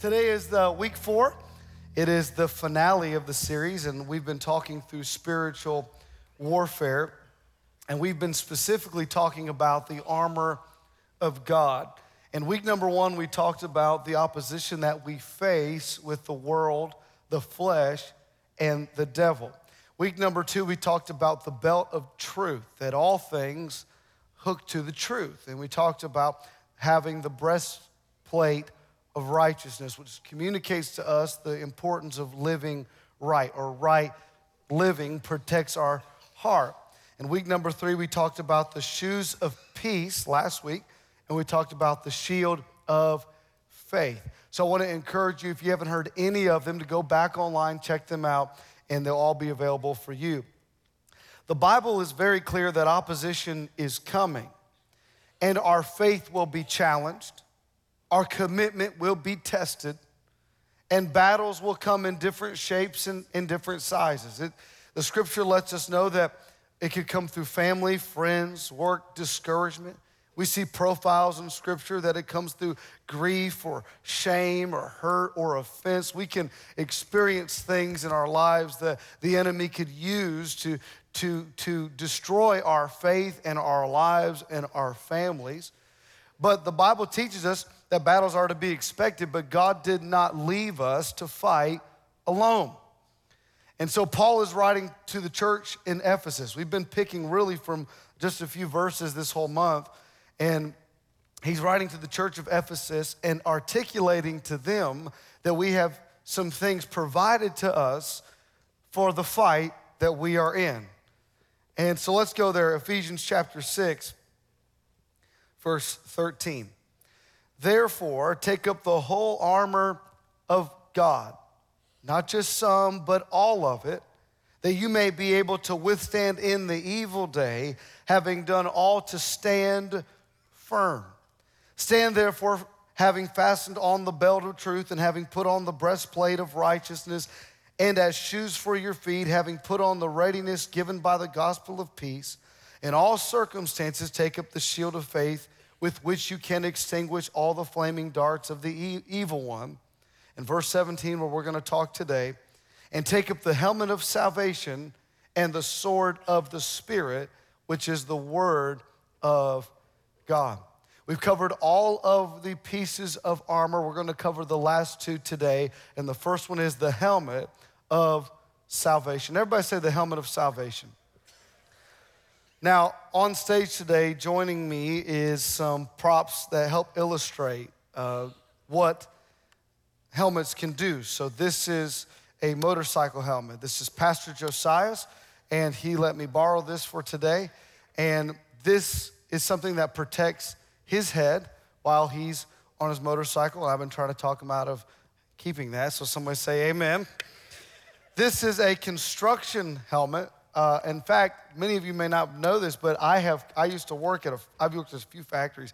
Today is the week four. It is the finale of the series, and we've been talking through spiritual warfare. And we've been specifically talking about the armor of God. In week number one, we talked about the opposition that we face with the world, the flesh, and the devil. Week number two, we talked about the belt of truth, that all things hook to the truth. And we talked about having the breastplate of righteousness, which communicates to us the importance of living right or right living protects our heart. In week number three, we talked about the shoes of peace last week, and we talked about the shield of faith. So I want to encourage you, if you haven't heard any of them, to go back online, check them out, and they'll all be available for you. The Bible is very clear that opposition is coming, and our faith will be challenged our commitment will be tested, and battles will come in different shapes and in different sizes. It, the scripture lets us know that it could come through family, friends, work, discouragement. We see profiles in scripture that it comes through grief or shame or hurt or offense. We can experience things in our lives that the enemy could use to, to, to destroy our faith and our lives and our families. But the Bible teaches us that battles are to be expected, but God did not leave us to fight alone. And so Paul is writing to the church in Ephesus. We've been picking really from just a few verses this whole month. And he's writing to the church of Ephesus and articulating to them that we have some things provided to us for the fight that we are in. And so let's go there, Ephesians chapter 6, verse 13. Therefore, take up the whole armor of God, not just some, but all of it, that you may be able to withstand in the evil day, having done all to stand firm. Stand therefore, having fastened on the belt of truth, and having put on the breastplate of righteousness, and as shoes for your feet, having put on the readiness given by the gospel of peace. In all circumstances, take up the shield of faith with which you can extinguish all the flaming darts of the e- evil one. In verse 17, where we're going to talk today, and take up the helmet of salvation and the sword of the Spirit, which is the word of God. We've covered all of the pieces of armor. We're going to cover the last two today. And the first one is the helmet of salvation. Everybody say the helmet of salvation. Now, on stage today, joining me is some props that help illustrate uh, what helmets can do. So, this is a motorcycle helmet. This is Pastor Josiah's, and he let me borrow this for today. And this is something that protects his head while he's on his motorcycle. I've been trying to talk him out of keeping that. So, somebody say amen. This is a construction helmet uh, in fact, many of you may not know this, but I have I used to work at a I've worked at a few factories,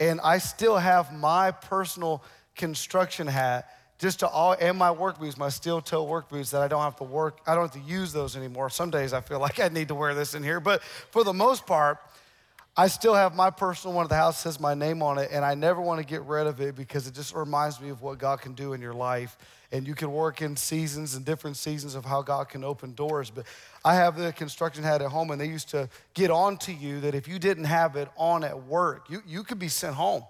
and I still have my personal construction hat just to all and my work boots, my steel toe work boots that I don't have to work, I don't have to use those anymore. Some days I feel like I need to wear this in here, but for the most part, I still have my personal one at the house says my name on it, and I never want to get rid of it because it just reminds me of what God can do in your life. And you can work in seasons and different seasons of how God can open doors. But I have the construction hat at home, and they used to get on to you that if you didn't have it on at work, you, you could be sent home.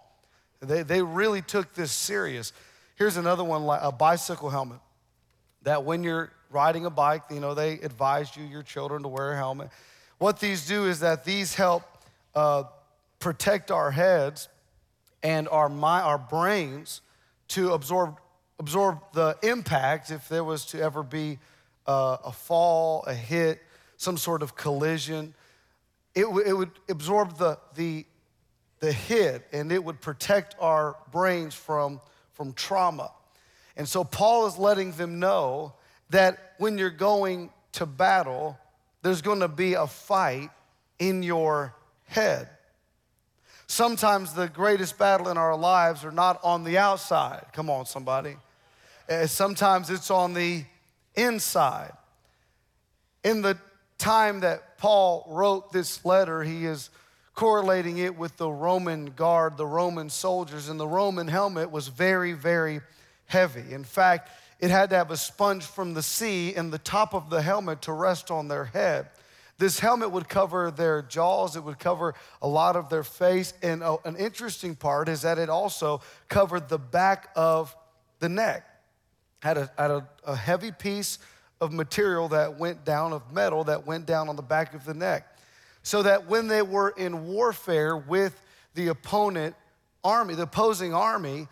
They, they really took this serious. Here's another one, a bicycle helmet. That when you're riding a bike, you know, they advise you, your children, to wear a helmet. What these do is that these help uh, protect our heads and our, mind, our brains to absorb, absorb the impact if there was to ever be uh, a fall, a hit, some sort of collision. It, w- it would absorb the, the, the hit and it would protect our brains from, from trauma. And so Paul is letting them know that when you're going to battle, there's going to be a fight in your head. Sometimes the greatest battle in our lives are not on the outside. Come on, somebody. Uh, sometimes it's on the inside. In the time that Paul wrote this letter, he is correlating it with the Roman guard, the Roman soldiers, and the Roman helmet was very, very heavy. In fact, it had to have a sponge from the sea in the top of the helmet to rest on their head. This helmet would cover their jaws, it would cover a lot of their face. And uh, an interesting part is that it also covered the back of the neck. Had, a, had a, a heavy piece of material that went down, of metal that went down on the back of the neck. So that when they were in warfare with the opponent army, the opposing army,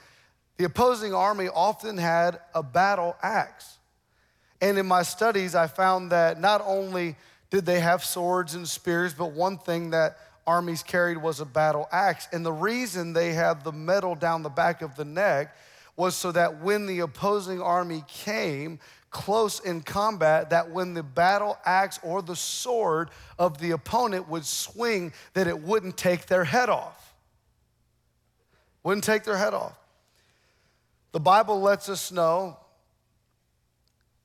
the opposing army often had a battle axe. And in my studies, I found that not only did they have swords and spears, but one thing that armies carried was a battle axe. And the reason they had the metal down the back of the neck was so that when the opposing army came close in combat, that when the battle axe or the sword of the opponent would swing, that it wouldn't take their head off. Wouldn't take their head off. The Bible lets us know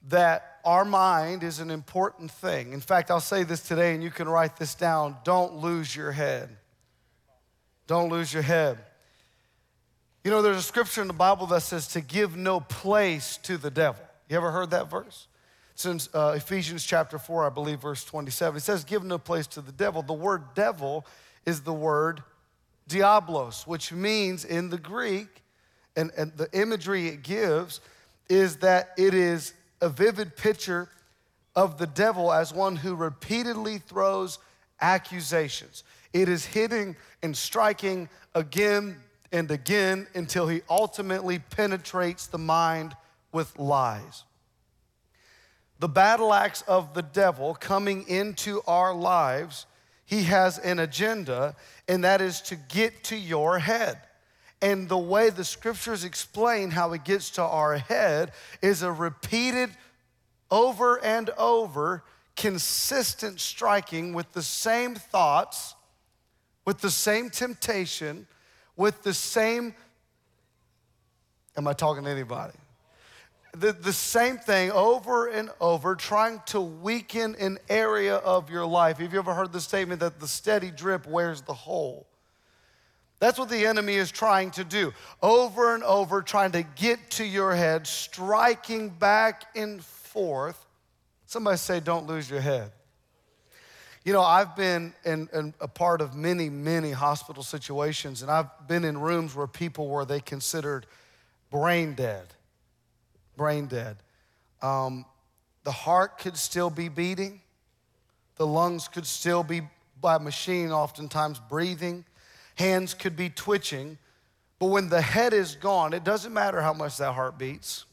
that our mind is an important thing. In fact, I'll say this today and you can write this down. Don't lose your head. Don't lose your head. You know, there's a scripture in the Bible that says to give no place to the devil. You ever heard that verse? Since uh, Ephesians chapter 4, I believe, verse 27. It says, Give no place to the devil. The word devil is the word diablos, which means in the Greek, and, and the imagery it gives is that it is a vivid picture of the devil as one who repeatedly throws accusations. It is hitting and striking again and again until he ultimately penetrates the mind with lies. The battle axe of the devil coming into our lives, he has an agenda, and that is to get to your head. And the way the scriptures explain how it gets to our head is a repeated, over and over, consistent striking with the same thoughts, with the same temptation, with the same. Am I talking to anybody? The, the same thing over and over, trying to weaken an area of your life. Have you ever heard the statement that the steady drip wears the hole? That's what the enemy is trying to do. Over and over, trying to get to your head, striking back and forth. Somebody say, Don't lose your head. You know, I've been in, in, a part of many, many hospital situations, and I've been in rooms where people were they considered brain dead. Brain dead. Um, the heart could still be beating, the lungs could still be by machine, oftentimes breathing hands could be twitching, but when the head is gone, it doesn't matter how much that heart beats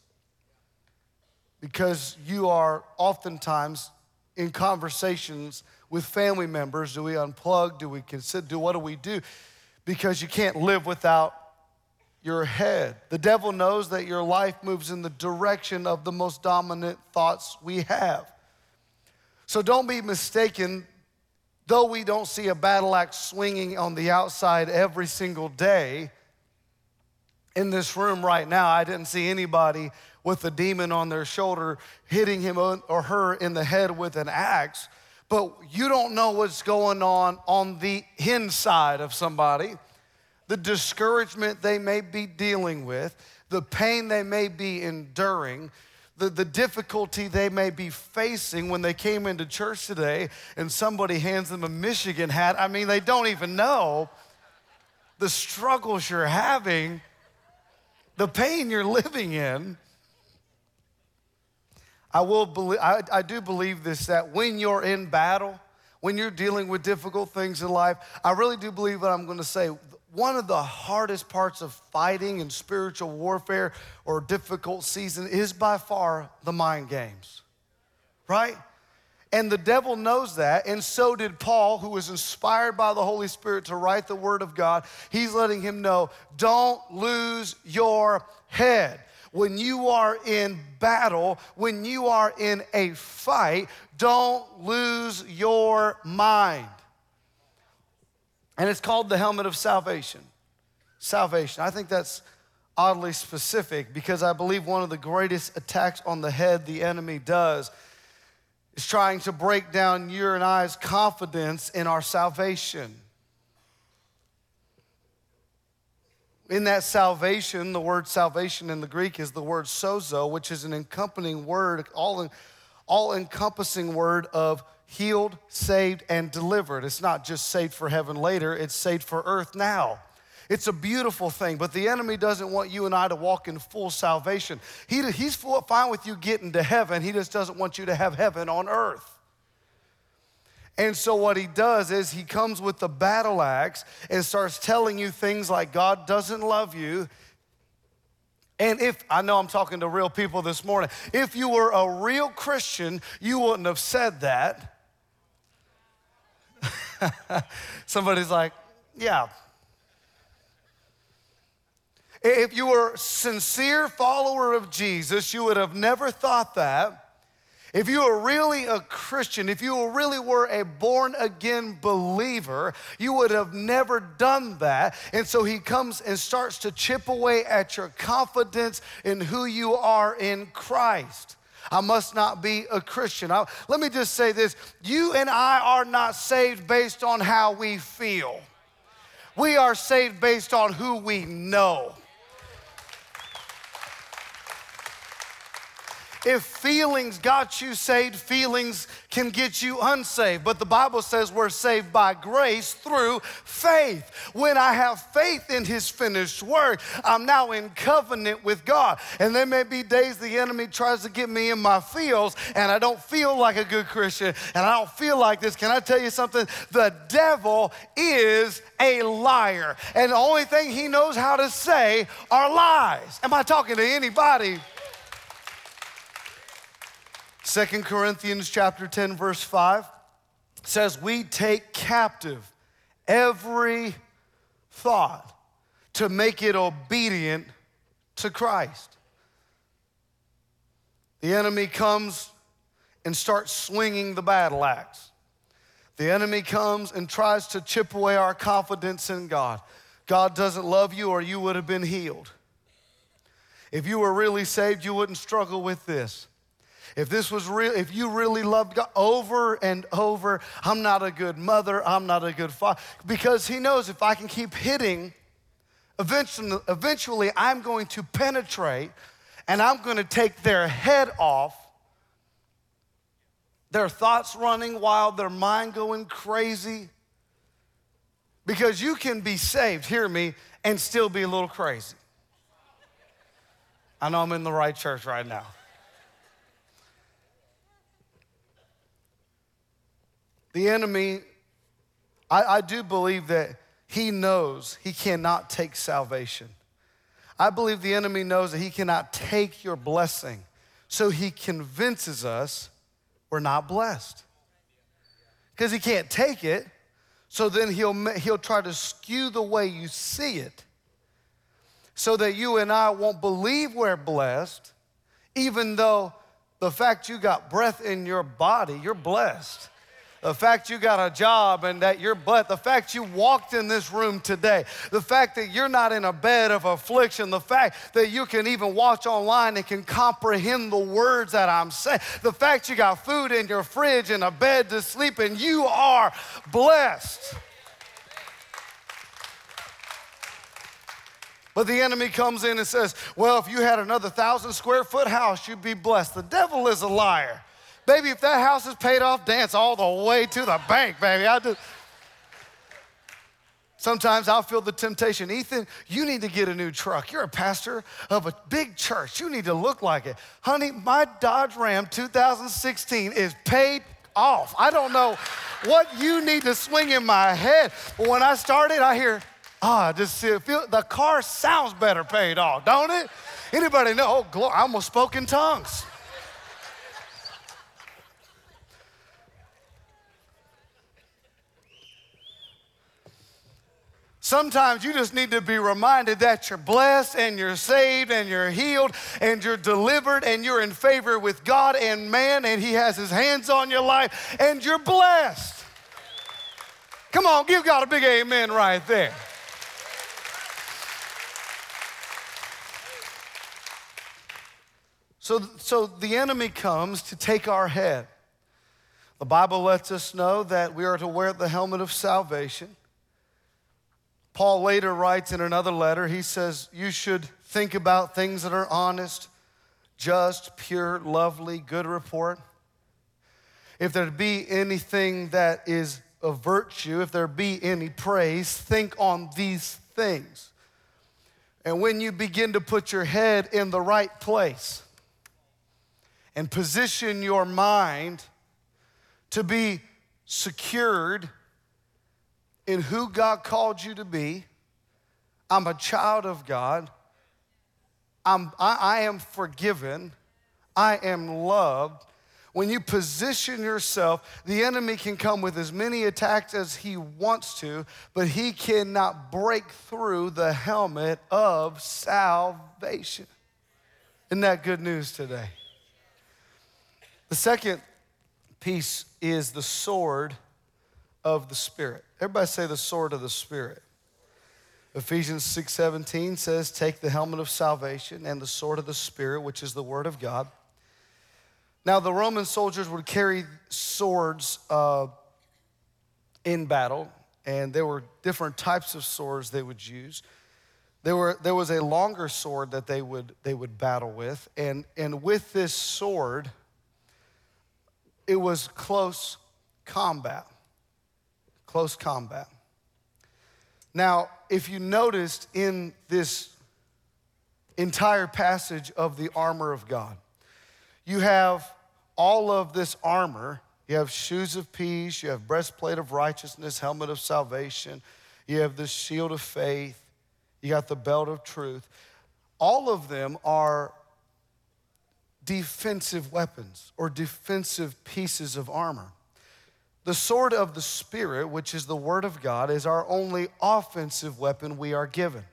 because you are oftentimes in conversations with family members. Do we unplug? Do we consider? Do what do we do? Because you can't live without your head. The devil knows that your life moves in the direction of the most dominant thoughts we have. So don't be mistaken Though we don't see a battle axe swinging on the outside every single day, in this room right now, I didn't see anybody with a demon on their shoulder hitting him or her in the head with an axe. But you don't know what's going on on the inside of somebody, the discouragement they may be dealing with, the pain they may be enduring the, the difficulty they may be facing when they came into church today and somebody hands them a Michigan hat. I mean, they don't even know the struggles you're having, the pain you're living in. I will believe, I, I do believe this that when you're in battle, when you're dealing with difficult things in life, I really do believe what I'm going to say one of the hardest parts of fighting and spiritual warfare or difficult season is by far the mind games, right? And the devil knows that, and so did Paul, who was inspired by the Holy Spirit to write the Word of God. He's letting him know don't lose your head. When you are in battle, when you are in a fight, don't lose your mind. And it's called the helmet of salvation. Salvation. I think that's oddly specific because I believe one of the greatest attacks on the head the enemy does is trying to break down your and I's confidence in our salvation. In that salvation, the word salvation in the Greek is the word sozo, which is an accompanying word, all, all encompassing word of healed, saved, and delivered. It's not just saved for heaven later, it's saved for earth now. It's a beautiful thing, but the enemy doesn't want you and I to walk in full salvation. He, he's fine with you getting to heaven, he just doesn't want you to have heaven on earth. And so, what he does is he comes with the battle axe and starts telling you things like God doesn't love you. And if, I know I'm talking to real people this morning, if you were a real Christian, you wouldn't have said that. Somebody's like, yeah. If you were a sincere follower of Jesus, you would have never thought that. If you were really a Christian, if you really were a born again believer, you would have never done that. And so he comes and starts to chip away at your confidence in who you are in Christ. I must not be a Christian. I, let me just say this you and I are not saved based on how we feel, we are saved based on who we know. If feelings got you saved, feelings can get you unsaved. But the Bible says we're saved by grace through faith. When I have faith in His finished work, I'm now in covenant with God. And there may be days the enemy tries to get me in my feels, and I don't feel like a good Christian, and I don't feel like this. Can I tell you something? The devil is a liar, and the only thing he knows how to say are lies. Am I talking to anybody? Second Corinthians chapter 10 verse 5 says we take captive every thought to make it obedient to Christ. The enemy comes and starts swinging the battle axe. The enemy comes and tries to chip away our confidence in God. God doesn't love you, or you would have been healed. If you were really saved, you wouldn't struggle with this. If this was real, if you really loved God over and over, I'm not a good mother, I'm not a good father. Because he knows if I can keep hitting, eventually, eventually I'm going to penetrate and I'm going to take their head off, their thoughts running wild, their mind going crazy. Because you can be saved, hear me, and still be a little crazy. I know I'm in the right church right now. The enemy, I, I do believe that he knows he cannot take salvation. I believe the enemy knows that he cannot take your blessing. So he convinces us we're not blessed. Because he can't take it. So then he'll, he'll try to skew the way you see it so that you and I won't believe we're blessed, even though the fact you got breath in your body, you're blessed the fact you got a job and that you're blessed, the fact you walked in this room today, the fact that you're not in a bed of affliction, the fact that you can even watch online and can comprehend the words that I'm saying, the fact you got food in your fridge and a bed to sleep in, you are blessed. But the enemy comes in and says, Well, if you had another thousand square foot house, you'd be blessed. The devil is a liar. Baby, if that house is paid off, dance all the way to the bank, baby. I do. Sometimes I'll feel the temptation. Ethan, you need to get a new truck. You're a pastor of a big church. You need to look like it. Honey, my Dodge Ram 2016 is paid off. I don't know what you need to swing in my head. But when I started, I hear, ah, oh, just feel the car sounds better paid off, don't it? Anybody know? Oh, glory, I almost spoke in tongues. Sometimes you just need to be reminded that you're blessed and you're saved and you're healed and you're delivered and you're in favor with God and man and He has His hands on your life and you're blessed. Come on, give God a big amen right there. So, so the enemy comes to take our head. The Bible lets us know that we are to wear the helmet of salvation Paul later writes in another letter, he says, You should think about things that are honest, just, pure, lovely, good report. If there be anything that is of virtue, if there be any praise, think on these things. And when you begin to put your head in the right place and position your mind to be secured in who God called you to be. I'm a child of God. I'm, I, I am forgiven. I am loved. When you position yourself, the enemy can come with as many attacks as he wants to, but he cannot break through the helmet of salvation. Isn't that good news today? The second piece is the sword of the Spirit. Everybody say the sword of the Spirit. Ephesians 6:17 says, "Take the helmet of salvation and the sword of the Spirit, which is the word of God." Now, the Roman soldiers would carry swords uh, in battle, and there were different types of swords they would use. There, were, there was a longer sword that they would, they would battle with, and, and with this sword, it was close combat close combat. Now, if you noticed in this entire passage of the armor of God, you have all of this armor. You have shoes of peace, you have breastplate of righteousness, helmet of salvation, you have the shield of faith, you got the belt of truth. All of them are defensive weapons or defensive pieces of armor. The sword of the Spirit, which is the Word of God, is our only offensive weapon we are given.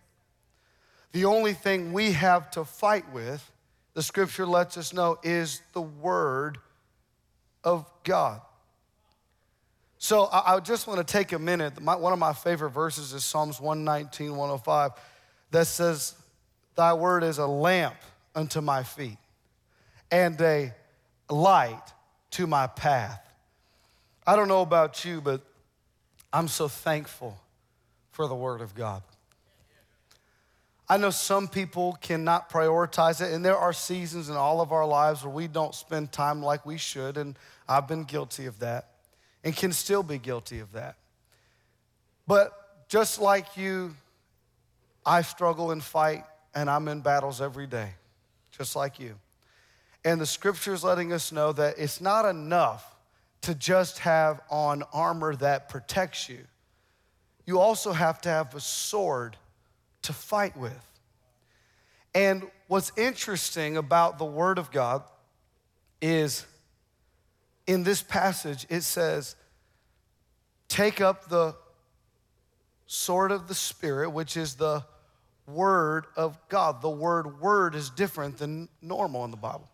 The only thing we have to fight with, the scripture lets us know, is the Word of God. So I, just want to take a minute. one of my favorite verses is Psalms 119, 105, that says, Thy word is a lamp unto my feet and a light to my path. I don't know about you, but I'm so thankful for the Word of God. I know some people cannot prioritize it, and there are seasons in all of our lives where we don't spend time like we should, and I've been guilty of that and can still be guilty of that. But just like you, I struggle and fight, and I'm in battles every day, just like you. And the scripture is letting us know that it's not enough to just have on armor that protects you. You also have to have a sword to fight with. And what's interesting about the Word of God is in this passage, it says, Take up the sword of the Spirit, which is the Word of God. The word word is different than normal in the Bible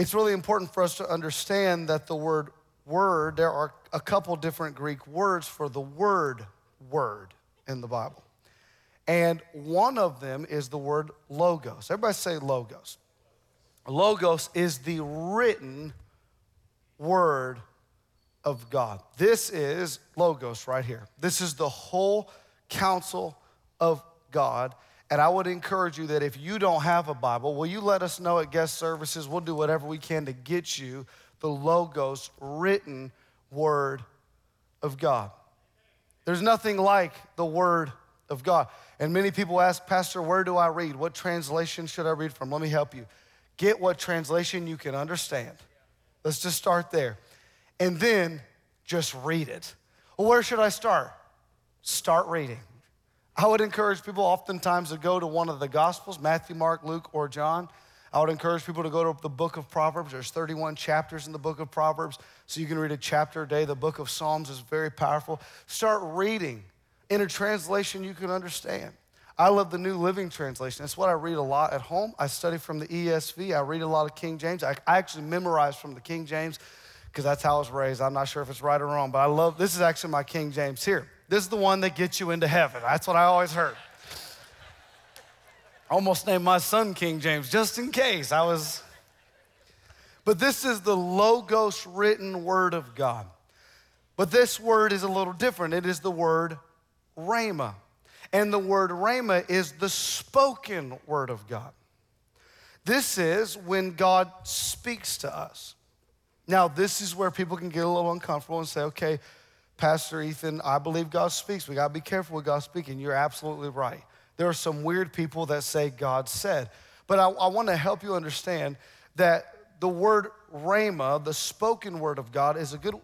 it's really important for us to understand that the word word, there are a couple different Greek words for the word word in the Bible. And one of them is the word logos. Everybody say logos. Logos is the written word of God. This is logos right here. This is the whole counsel of God. And I would encourage you that if you don't have a Bible, will you let us know at guest services? We'll do whatever we can to get you the Logos written word of God. There's nothing like the word of God. And many people ask, Pastor, where do I read? What translation should I read from? Let me help you. Get what translation you can understand. Let's just start there. And then just read it. Well, where should I start? Start reading. I would encourage people oftentimes to go to one of the Gospels Matthew, Mark, Luke, or John. I would encourage people to go to the book of Proverbs. There's 31 chapters in the book of Proverbs, so you can read a chapter a day. The book of Psalms is very powerful. Start reading in a translation you can understand. I love the New Living Translation. That's what I read a lot at home. I study from the ESV. I read a lot of King James. I, I actually memorize from the King James because that's how I was raised. I'm not sure if it's right or wrong, but I love this is actually my King James here. This is the one that gets you into heaven. That's what I always heard. I almost named my son King James just in case. I was. But this is the Logos written word of God. But this word is a little different. It is the word rhema. And the word rhema is the spoken word of God. This is when God speaks to us. Now, this is where people can get a little uncomfortable and say, okay, Pastor Ethan, I believe God speaks. We got to be careful with God speaking. You're absolutely right. There are some weird people that say God said. But I, I want to help you understand that the word rhema, the spoken word of God, is a good,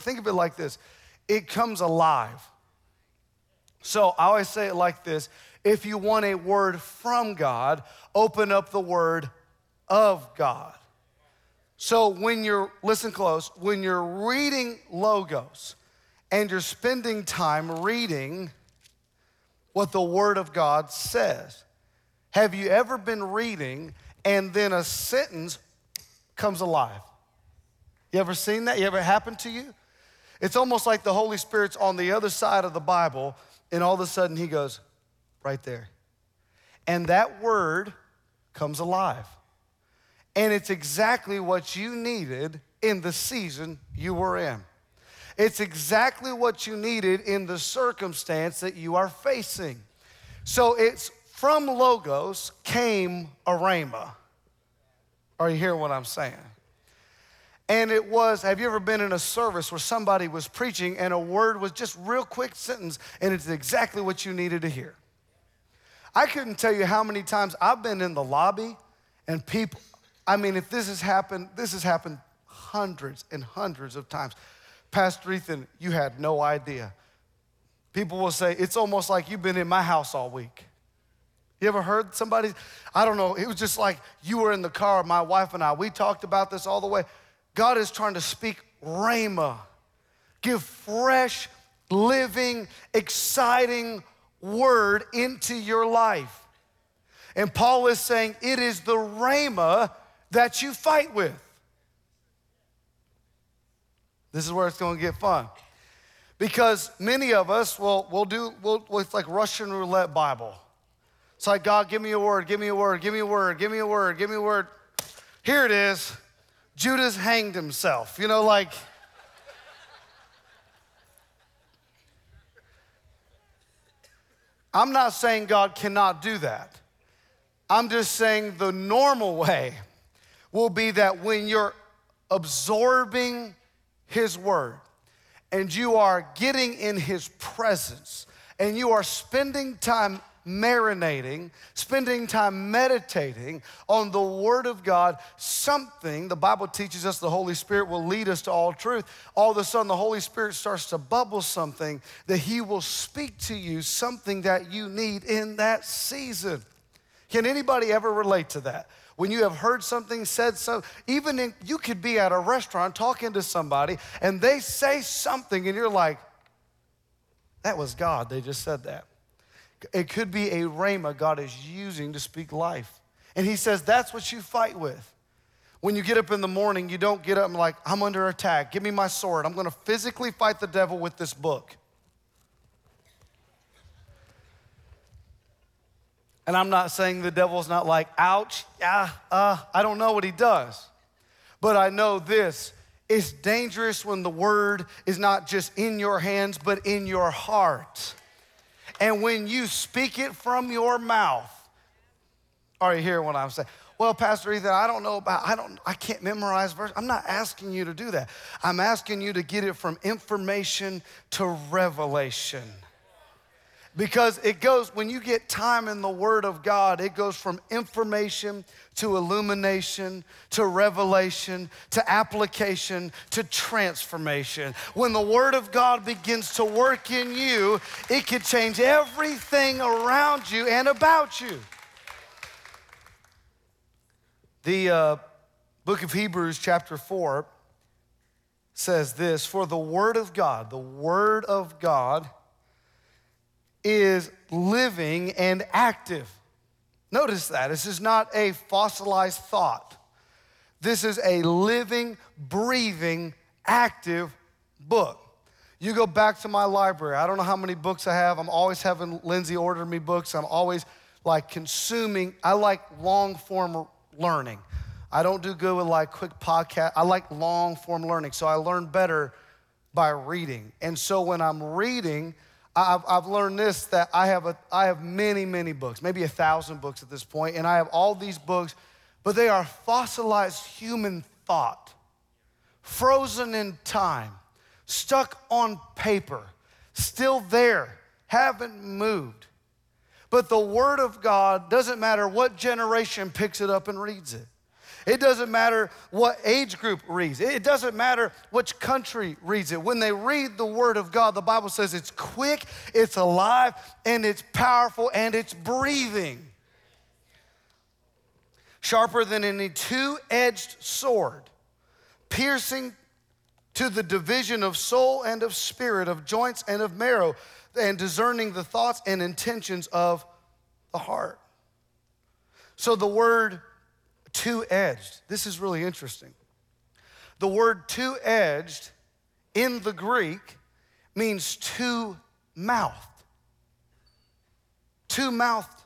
think of it like this it comes alive. So I always say it like this if you want a word from God, open up the word of God. So when you're, listen close, when you're reading logos and you're spending time reading what the word of God says, have you ever been reading and then a sentence comes alive? You ever seen that? You ever happened to you? It's almost like the Holy Spirit's on the other side of the Bible, and all of a sudden he goes, right there. And that word comes alive. And it's exactly what you needed in the season you were in. It's exactly what you needed in the circumstance that you are facing. So it's from Logos came a Rhema. Are you hearing what I'm saying? And it was, have you ever been in a service where somebody was preaching and a word was just real quick sentence and it's exactly what you needed to hear? I couldn't tell you how many times I've been in the lobby and people, I mean, if this has happened, this has happened hundreds and hundreds of times. Pastor Ethan, you had no idea. People will say, it's almost like you've been in my house all week. You ever heard somebody? I don't know. It was just like you were in the car, my wife and I. We talked about this all the way. God is trying to speak rhema, give fresh, living, exciting word into your life. And Paul is saying it is the rhema that you fight with. This is where it's going to get fun. Because many of us will, will do will, with like Russian roulette Bible. It's like, God, give me a word, give me a word, give me a word, give me a word, give me a word. Here it is. Judas hanged himself. You know, like, I'm not saying God cannot do that. I'm just saying the normal way will be that when you're absorbing His Word and you are getting in His presence and you are spending time marinating, spending time meditating on the Word of God, something the Bible teaches us the Holy Spirit will lead us to all truth. All of a sudden, the Holy Spirit starts to bubble something that He will speak to you, something that you need in that season. Can anybody ever relate to that? When you have heard something said so, even in, you could be at a restaurant talking to somebody and they say something and you're like, that was God, they just said that. It could be a rhema God is using to speak life. And he says that's what you fight with. When you get up in the morning, you don't get up and like, I'm under attack. Give me my sword. I'm going to physically fight the devil with this book. And I'm not saying the devil's not like, ouch, yeah, uh, I don't know what he does. But I know this it's dangerous when the word is not just in your hands, but in your heart. And when you speak it from your mouth, are you hearing what I'm saying? Well, Pastor Ethan, I don't know about, I don't, I can't memorize verse. I'm not asking you to do that. I'm asking you to get it from information to revelation. Because it goes, when you get time in the Word of God, it goes from information to illumination to revelation to application to transformation. When the Word of God begins to work in you, it can change everything around you and about you. The uh, book of Hebrews, chapter 4, says this For the Word of God, the Word of God, is living and active. Notice that. This is not a fossilized thought. This is a living, breathing, active book. You go back to my library. I don't know how many books I have. I'm always having Lindsay order me books. I'm always like consuming. I like long form learning. I don't do good with like quick podcast. I like long form learning. So I learn better by reading. And so when I'm reading, I've, I've learned this that I have, a, I have many, many books, maybe a thousand books at this point, and I have all these books, but they are fossilized human thought, frozen in time, stuck on paper, still there, haven't moved. But the Word of God doesn't matter what generation picks it up and reads it. It doesn't matter what age group reads it. It doesn't matter which country reads it. When they read the Word of God, the Bible says it's quick, it's alive, and it's powerful, and it's breathing. Sharper than any two edged sword, piercing to the division of soul and of spirit, of joints and of marrow, and discerning the thoughts and intentions of the heart. So the word two edged. This is really interesting. The word two edged in the Greek means two mouthed. Two mouthed.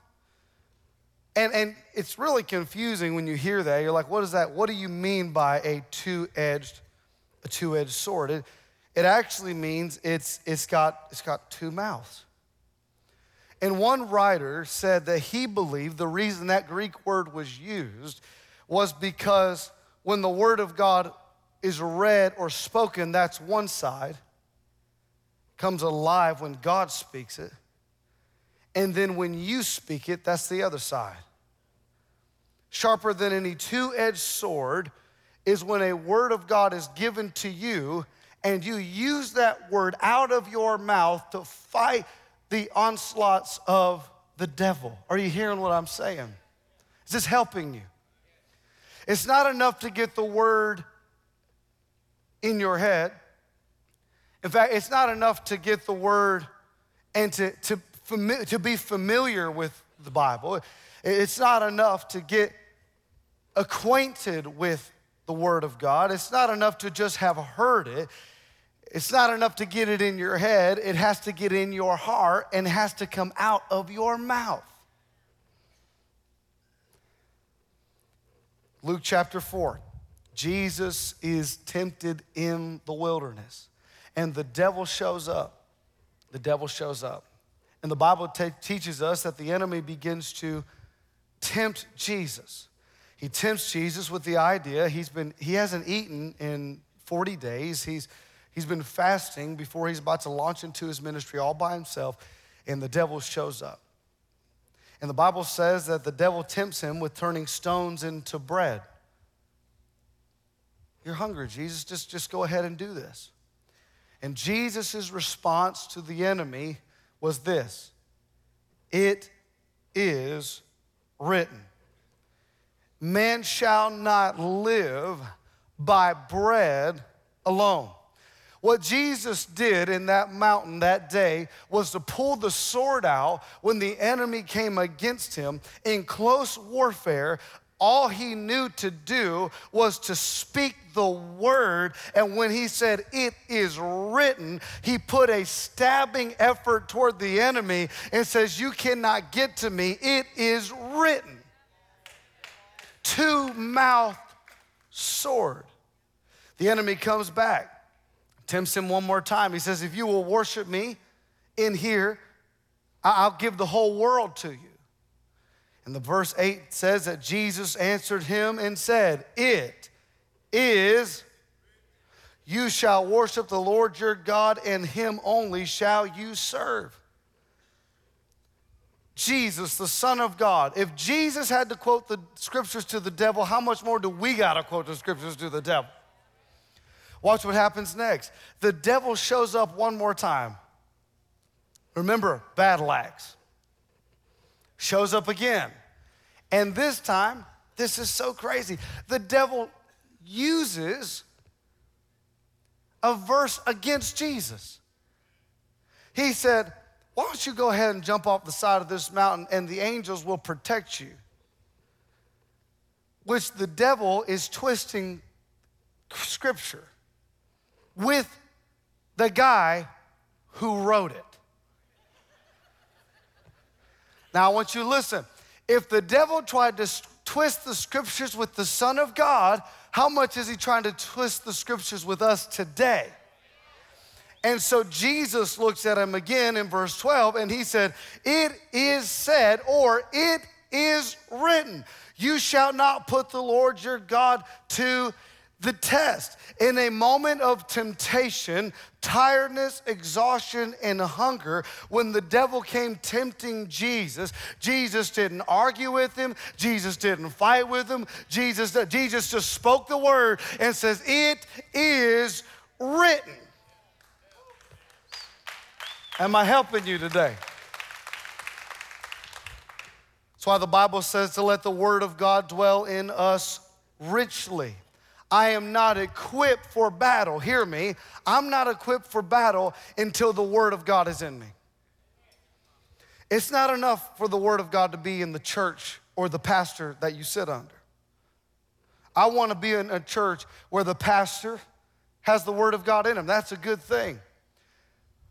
And, and it's really confusing when you hear that. You're like, what is that? What do you mean by a two edged, a two edged sword? It, it actually means it's, it's, got, it's got two mouths. And one writer said that he believed the reason that Greek word was used was because when the word of God is read or spoken, that's one side, comes alive when God speaks it. And then when you speak it, that's the other side. Sharper than any two edged sword is when a word of God is given to you and you use that word out of your mouth to fight the onslaughts of the devil. Are you hearing what I'm saying? Is this helping you? It's not enough to get the word in your head. In fact, it's not enough to get the word and to, to, fami- to be familiar with the Bible. It's not enough to get acquainted with the Word of God. It's not enough to just have heard it. It's not enough to get it in your head. It has to get in your heart and has to come out of your mouth. Luke chapter 4. Jesus is tempted in the wilderness, and the devil shows up. The devil shows up. And the Bible te- teaches us that the enemy begins to tempt Jesus. He tempts Jesus with the idea he's been he hasn't eaten in 40 days. He's he's been fasting before he's about to launch into his ministry all by himself, and the devil shows up. And the Bible says that the devil tempts him with turning stones into bread. You're hungry, Jesus. Just, just go ahead and do this. And Jesus' response to the enemy was this It is written, Man shall not live by bread alone. What Jesus did in that mountain that day was to pull the sword out when the enemy came against him in close warfare. All he knew to do was to speak the word. And when he said, It is written, he put a stabbing effort toward the enemy and says, You cannot get to me. It is written. Two mouth sword. The enemy comes back tempts him one more time. He says, If you will worship me in here, I'll give the whole world to you. And the verse 8 says that Jesus answered him and said, It is, you shall worship the Lord your God, and him only shall you serve. Jesus, the Son of God. If Jesus had to quote the scriptures to the devil, how much more do we got to quote the scriptures to the devil? Watch what happens next. The devil shows up one more time. Remember, battle axe. Shows up again. And this time, this is so crazy. The devil uses a verse against Jesus. He said, Why don't you go ahead and jump off the side of this mountain and the angels will protect you? Which the devil is twisting scripture with the guy who wrote it. Now, I want you to listen. If the devil tried to twist the scriptures with the Son of God, how much is he trying to twist the scriptures with us today? And so Jesus looks at him again in verse 12 and he said, It is said, or it is written, you shall not put the Lord your God to the test. In a moment of temptation, tiredness, exhaustion, and hunger, when the devil came tempting Jesus, Jesus didn't argue with him, Jesus didn't fight with him, Jesus, Jesus just spoke the word and says, It is written. Am I helping you today? That's why the Bible says to let the word of God dwell in us richly. I am not equipped for battle. Hear me. I'm not equipped for battle until the Word of God is in me. It's not enough for the Word of God to be in the church or the pastor that you sit under. I want to be in a church where the pastor has the Word of God in him. That's a good thing.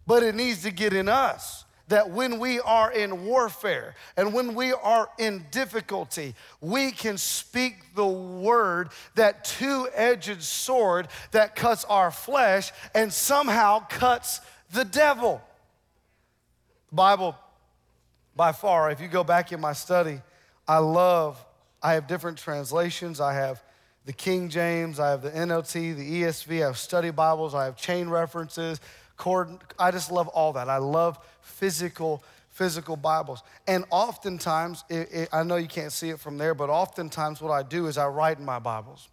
But it needs to get in us that when we are in warfare and when we are in difficulty, we can speak the word, that two edged sword that cuts our flesh and somehow cuts the devil. The Bible, by far, if you go back in my study, I love, I have different translations. I have the King James, I have the NLT, the ESV, I have study Bibles, I have chain references. I just love all that. I love physical physical Bibles. And oftentimes, it, it, I know you can't see it from there, but oftentimes what I do is I write in my Bibles.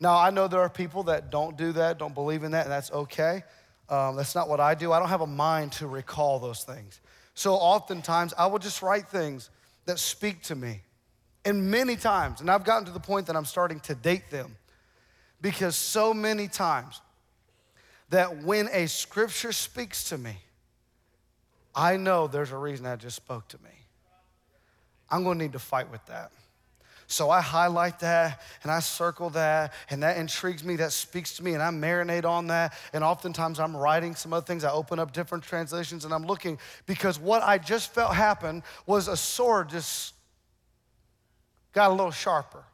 Now, I know there are people that don't do that, don't believe in that, and that's okay. Um, that's not what I do. I don't have a mind to recall those things. So oftentimes, I will just write things that speak to me. And many times, and I've gotten to the point that I'm starting to date them because so many times that when a scripture speaks to me, I know there's a reason that just spoke to me. I'm gonna need to fight with that. So I highlight that and I circle that, and that intrigues me, that speaks to me, and I marinate on that. And oftentimes I'm writing some other things. I open up different translations and I'm looking because what I just felt happen was a sword just got a little sharper.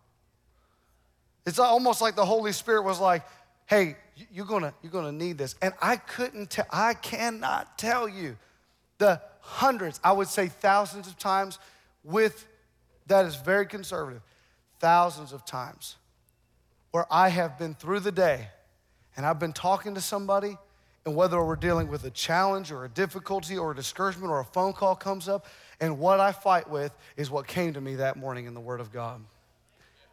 It's almost like the Holy Spirit was like, hey, you're gonna, you're gonna need this. And I couldn't tell, I cannot tell you the hundreds, I would say thousands of times, with that is very conservative, thousands of times where I have been through the day and I've been talking to somebody, and whether we're dealing with a challenge or a difficulty or a discouragement or a phone call comes up, and what I fight with is what came to me that morning in the Word of God.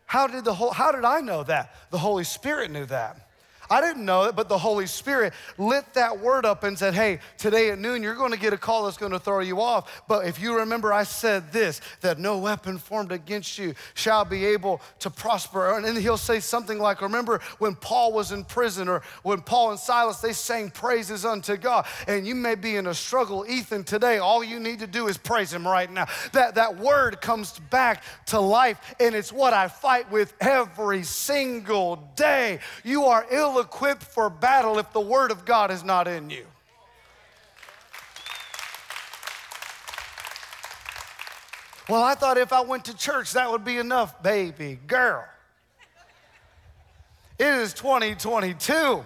How did, the whole, how did I know that? The Holy Spirit knew that. I didn't know it, but the Holy Spirit lit that word up and said, Hey, today at noon, you're going to get a call that's going to throw you off. But if you remember, I said this that no weapon formed against you shall be able to prosper. And then he'll say something like, Remember when Paul was in prison or when Paul and Silas, they sang praises unto God. And you may be in a struggle, Ethan, today. All you need to do is praise him right now. That, that word comes back to life, and it's what I fight with every single day. You are ill equipped for battle if the Word of God is not in you. Well, I thought if I went to church, that would be enough, baby girl. It is 2022.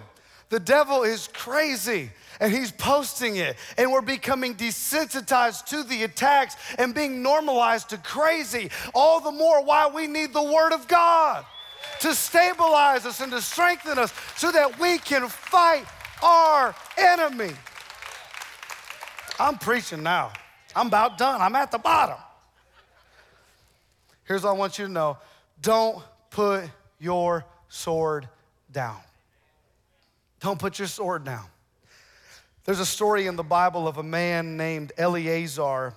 The devil is crazy and he's posting it. And we're becoming desensitized to the attacks and being normalized to crazy. All the more why we need the Word of God to stabilize us and to strengthen us so that we can fight our enemy. I'm preaching now. I'm about done. I'm at the bottom. Here's what I want you to know don't put your sword down. Don't put your sword down. There's a story in the Bible of a man named Eleazar,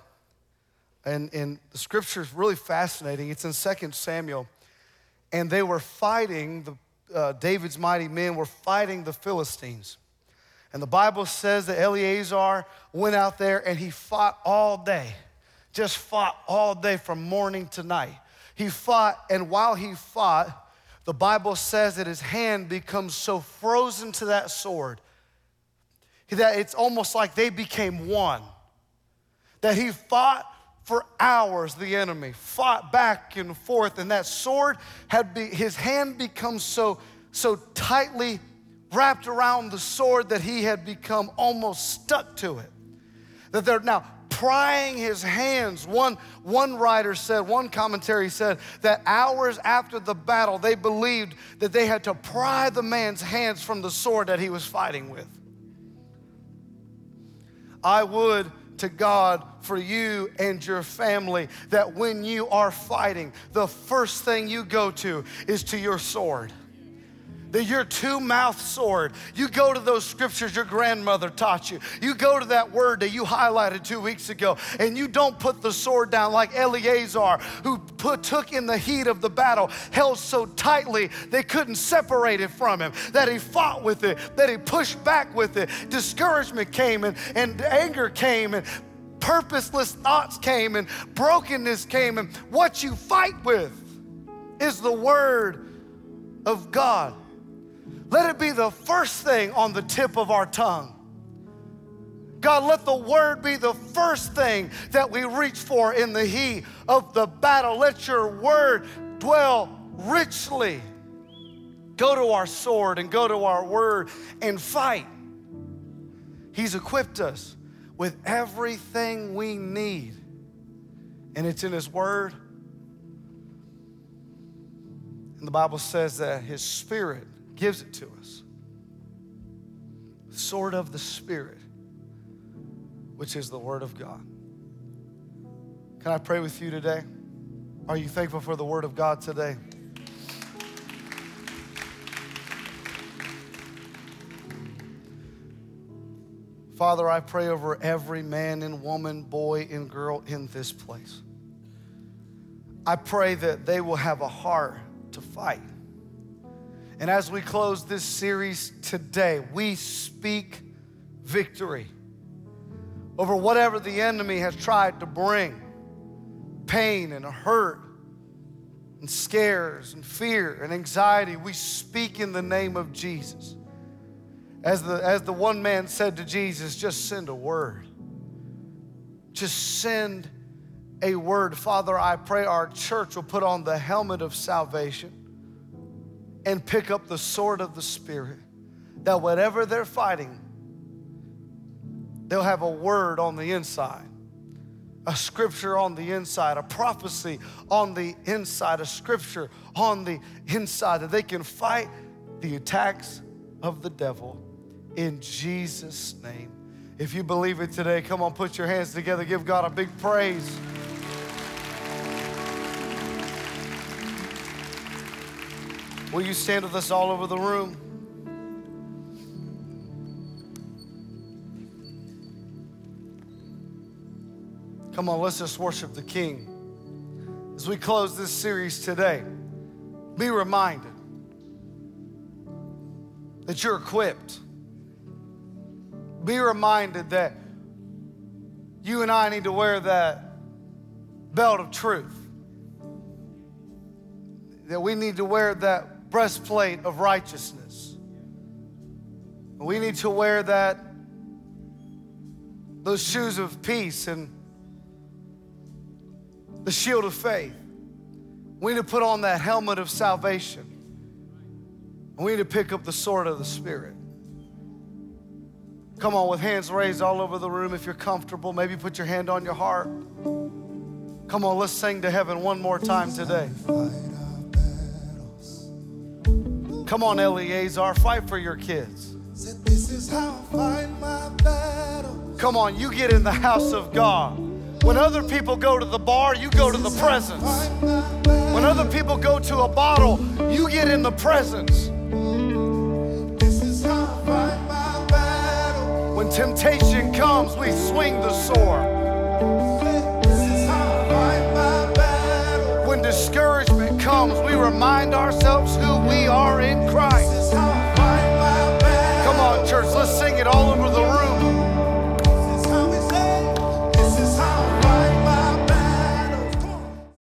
and, and the scripture is really fascinating. It's in 2 Samuel and they were fighting, the, uh, David's mighty men were fighting the Philistines. And the Bible says that Eleazar went out there and he fought all day, just fought all day from morning to night. He fought, and while he fought, the Bible says that his hand becomes so frozen to that sword that it's almost like they became one. That he fought for hours the enemy fought back and forth and that sword had be, his hand become so so tightly wrapped around the sword that he had become almost stuck to it. That they're now prying his hands. One, one writer said, one commentary said that hours after the battle, they believed that they had to pry the man's hands from the sword that he was fighting with. I would to God for you and your family that when you are fighting, the first thing you go to is to your sword that your two mouth sword, you go to those scriptures your grandmother taught you. You go to that word that you highlighted two weeks ago, and you don't put the sword down like Eleazar, who put, took in the heat of the battle, held so tightly they couldn't separate it from him, that he fought with it, that he pushed back with it. Discouragement came, and, and anger came, and purposeless thoughts came, and brokenness came, and what you fight with is the word of God. Let it be the first thing on the tip of our tongue. God, let the word be the first thing that we reach for in the heat of the battle. Let your word dwell richly. Go to our sword and go to our word and fight. He's equipped us with everything we need, and it's in His word. And the Bible says that His Spirit gives it to us. Sword of the Spirit, which is the Word of God. Can I pray with you today? Are you thankful for the Word of God today? Father, I pray over every man and woman, boy and girl in this place. I pray that they will have a heart to fight. And as we close this series today, we speak victory over whatever the enemy has tried to bring pain and hurt and scares and fear and anxiety. We speak in the name of Jesus. As the, as the one man said to Jesus, just send a word. Just send a word. Father, I pray our church will put on the helmet of salvation and pick up the sword of the Spirit. That whatever they're fighting, they'll have a word on the inside, a scripture on the inside, a prophecy on the inside, a scripture on the inside, that they can fight the attacks of the devil in Jesus' name. If you believe it today, come on, put your hands together, give God a big praise. Will you stand with us all over the room? Come on, let's just worship the King. As we close this series today, be reminded that you're equipped. Be reminded that you and I need to wear that belt of truth. That we need to wear that breastplate of righteousness. We need to wear that, those shoes of peace and the shield of faith. We need to put on that helmet of salvation. We need to pick up the sword of the Spirit. Come on, with hands raised all over the room if you're comfortable. Maybe put your hand on your heart. Come on, let's sing to heaven one more time today. Come on, Eleazar, fight for your kids. Come on, you get in the house of God. When other people go to the bar, you go to the presence. When other people go to a bottle, you get in the presence. When temptation comes, we swing the sword. When discouragement comes, we remind ourselves who we are in Christ. Come on, church, let's sing it all over the